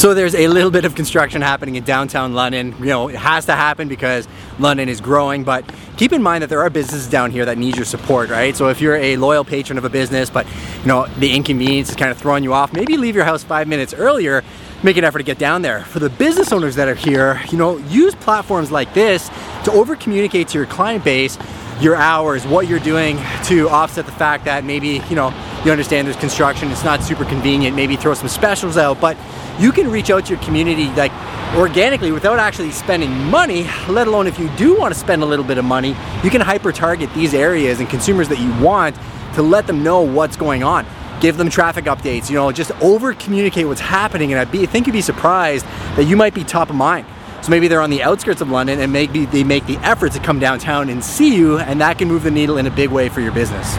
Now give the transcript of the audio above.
So there's a little bit of construction happening in downtown London. You know, it has to happen because London is growing, but keep in mind that there are businesses down here that need your support, right? So if you're a loyal patron of a business, but you know, the inconvenience is kind of throwing you off, maybe leave your house five minutes earlier, make an effort to get down there. For the business owners that are here, you know, use platforms like this to over communicate to your client base your hours, what you're doing to offset the fact that maybe, you know, you understand there's construction, it's not super convenient, maybe throw some specials out, but you can reach out to your community like organically without actually spending money, let alone if you do want to spend a little bit of money, you can hyper target these areas and consumers that you want to let them know what's going on. Give them traffic updates, you know, just over communicate what's happening. And I think you'd be surprised that you might be top of mind. So maybe they're on the outskirts of London and maybe they make the effort to come downtown and see you, and that can move the needle in a big way for your business.